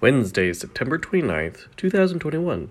Wednesday, September 29th, 2021.